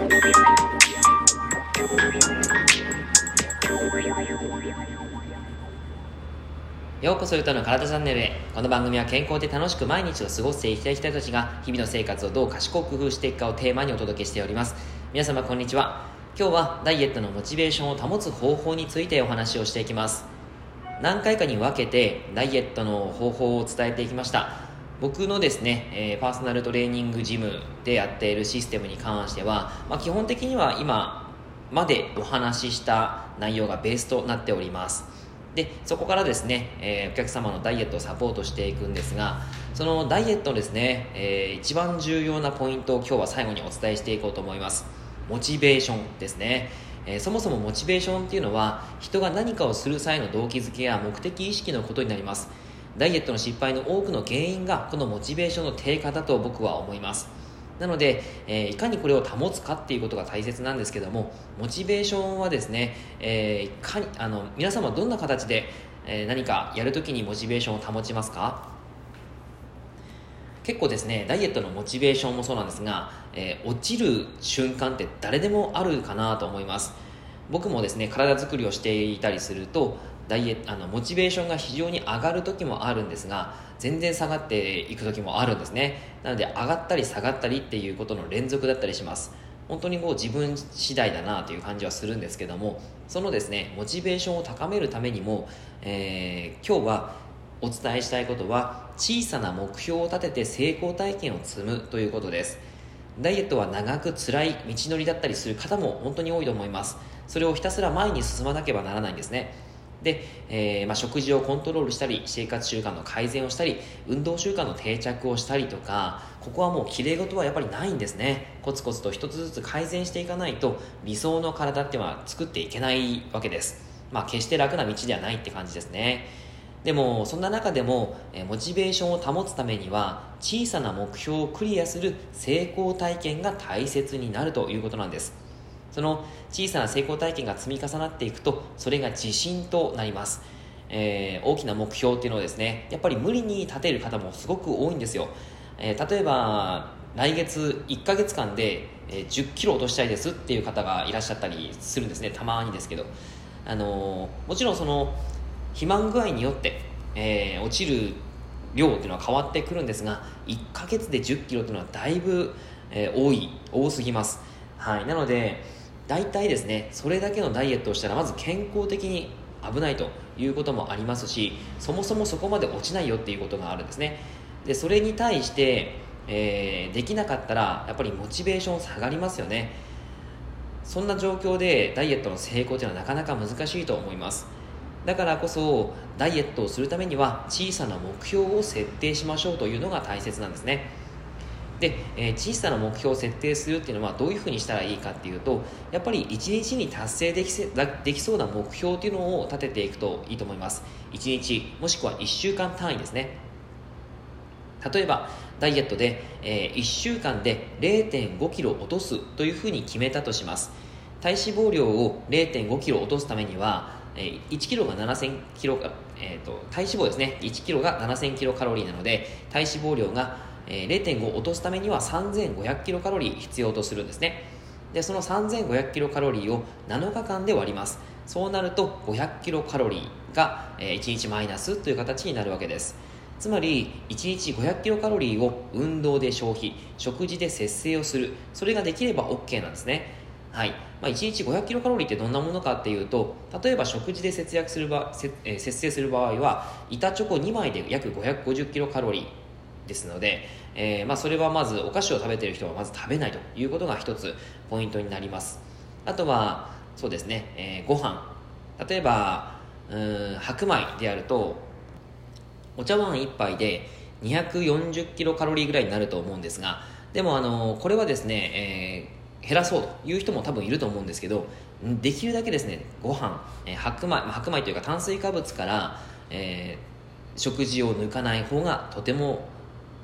ようこそゆたの体チャンネルへこの番組は健康で楽しく毎日を過ごしていきたい人たちが日々の生活をどう賢く工夫していくかをテーマにお届けしております。皆様こんにちは。今日はダイエットのモチベーションを保つ方法についてお話をしていきます。何回かに分けてダイエットの方法を伝えていきました。僕のですね、え、パーソナルトレーニングジムでやっているシステムに関しては、まあ、基本的には今までお話しした内容がベースとなっております。でそこからですね、えー、お客様のダイエットをサポートしていくんですがそのダイエットですね、えー、一番重要なポイントを今日は最後にお伝えしていこうと思います。モチベーションですね、えー、そもそもモチベーションっていうのは人が何かをする際の動機づけや目的意識のことになります。ダイエットの失敗の多くの原因がこのモチベーションの低下だと僕は思います。なので、えー、いかにこれを保つかっていうことが大切なんですけどもモチベーションはですね、えー、いかにあの皆様どんな形で、えー、何かやるときにモチベーションを保ちますか？結構ですねダイエットのモチベーションもそうなんですが、えー、落ちる瞬間って誰でもあるかなと思います。僕もですね体作りをしていたりするとダイエあのモチベーションが非常に上がる時もあるんですが全然下がっていく時もあるんですね。なので上がったり下がったりっていうことの連続だったりします。本当にこう自分次第だなという感じはするんですけどもそのですねモチベーションを高めるためにも、えー、今日はお伝えしたいことは小さな目標を立てて成功体験を積むということです。ダイエットは長く辛い道のりだったりする方も本当に多いと思います。それをひたすら前に進まなければならないんですね。で、えー、まあ、食事をコントロールしたり生活習慣の改善をしたり運動習慣の定着をしたりとかここはもうきれい事はやっぱりないんですね。コツコツと一つずつ改善していかないと理想の体っていうのは作っていけないわけです。まあ決して楽な道ではないって感じですね。でもそんな中でもモチベーションを保つためには小さな目標をクリアする成功体験が大切になるということなんです。その小さな成功体験が積み重なっていくとそれが自信となります、えー、大きな目標っていうのはですねやっぱり無理に立てる方もすごく多いんですよ、えー、例えば来月1ヶ月間で、1 0キロ落としたいですっていう方がいらっしゃったりするんですね。たまにですけど、あのー、もちろんその肥満具合によって、えー、落ちる量っていうのは変わってくるんですが1ヶ月で1 0キロっていうのはだいぶ、えー、多い多すぎます。はい。なので大体ですねそれだけのダイエットをしたらまず健康的に危ないということもありますしそもそもそこまで落ちないよっていうことがあるんですね。でそれに対して、えー、できなかったらやっぱりモチベーション下がりますよね。そんな状況でダイエットの成功というのはなかなか難しいと思います。だからこそダイエットをするためには小さな目標を設定しましょうというのが大切なんですね。で、えー、小さな目標を設定するっていうのはどういうふうにしたらいいかっていうとやっぱり1日に達成できせできそうな目標っていうのを立てていくといいと思います。1日もしくは1週間単位ですね。例えばダイエットで、えー、1週間で0 5キロ落とすというふうに決めたとします。体脂肪量を0 5キロ落とすためにはえ1キロが7000キロ、えーと、体脂肪ですね。1キロが7000キロカロリーなので体脂肪量がえ、0.5落とすためには3500キロカロリー必要とするんですね。でその3500キロカロリーを7日間で割ります。そうなると500キロカロリーが、1日マイナスという形になるわけです。つまり1日500キロカロリーを運動で消費食事で節制をする。それができれば OK なんですね。はい。まあ、1日500キロカロリーってどんなものかっていうと例えば食事で節約する場、えー、節制する場合は板チョコ2枚で約550キロカロリーですので、えー、まあ、それはまずお菓子を食べてる人はまず食べないということが一つポイントになります。あとはそうですね、えー、ご飯。例えばうん白米であるとお茶碗1杯で240キロカロリーぐらいになると思うんですがでもあのこれはですね、えー、減らそうという人も多分いると思うんですけどできるだけですねご飯、えー、白米、白米というか炭水化物から、えー、食事を抜かない方がとても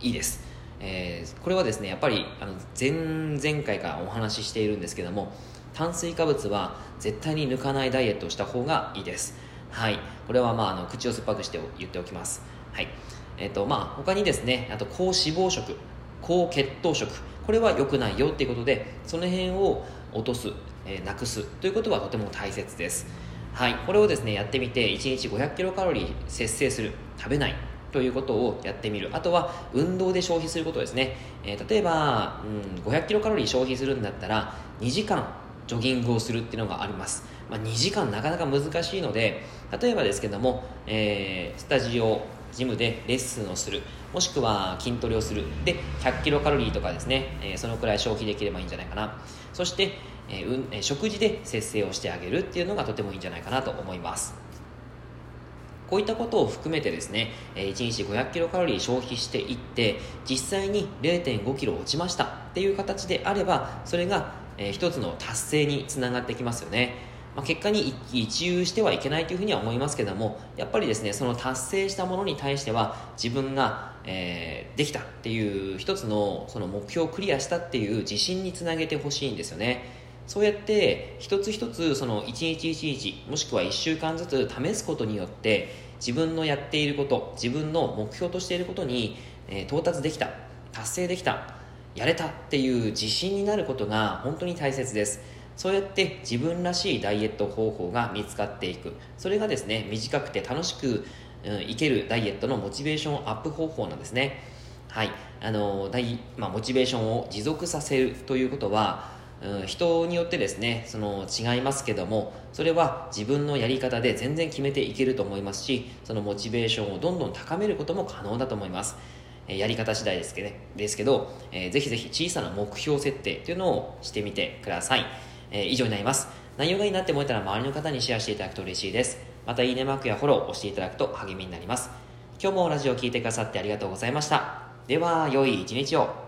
いいです、えー、これはですねやっぱりあの前々回からお話ししているんですけども炭水化物は絶対に抜かないダイエットをした方がいいです。はい。これはまああの口を酸っぱくして言っておきます。はい。えっ、ー、とまあ他にですねあと高脂肪食高血糖食。これは良くないよっていうことでその辺を落とす、えー、なくす。ということはとても大切です。はい。これをですねやってみて1日500キロカロリー節制する。食べない。ということをやってみる。あとは運動で消費することですね、えー、例えば、うん、500キロカロリー消費するんだったら2時間ジョギングをするっていうのがあります、まあ、2時間なかなか難しいので例えばですけども、えー、スタジオジムでレッスンをする。もしくは筋トレをする。で100キロカロリーとかですね、えー、そのくらい消費できればいいんじゃないかな。そして、えー、食事で節制をしてあげるっていうのがとてもいいんじゃないかなと思います。こういったことを含めてですね、1日500キロカロリー消費していって、実際に0.5キロ落ちましたっていう形であれば、それが一つの達成につながってきますよね。まあ、結果に一憂してはいけないというふうには思いますけども、やっぱりですね、その達成したものに対しては、自分が、えー、できたっていう一つのその目標をクリアしたっていう自信につなげてほしいんですよね。そうやって一つ一つその一日一日もしくは1週間ずつ試すことによって自分のやっていること自分の目標としていることに、えー、到達できた達成できたやれたっていう自信になることが本当に大切です。そうやって自分らしいダイエット方法が見つかっていく。それがですね短くて楽しく、うん、いけるダイエットのモチベーションアップ方法なんですね。はい。あの、まあ、モチベーションを持続させるということはうん、人によってですねその違いますけどもそれは自分のやり方で全然決めていけると思いますしそのモチベーションをどんどん高めることも可能だと思います、え、やり方次第ですけど,、ね、ですけど、えー、ぜひぜひ小さな目標設定というのをしてみてください、えー、以上になります。内容がいいなって思えたら周りの方にシェアしていただくと嬉しいです。またいいねマークやフォローを押していただくと励みになります。今日もラジオを聴いてくださってありがとうございました。では良い一日を。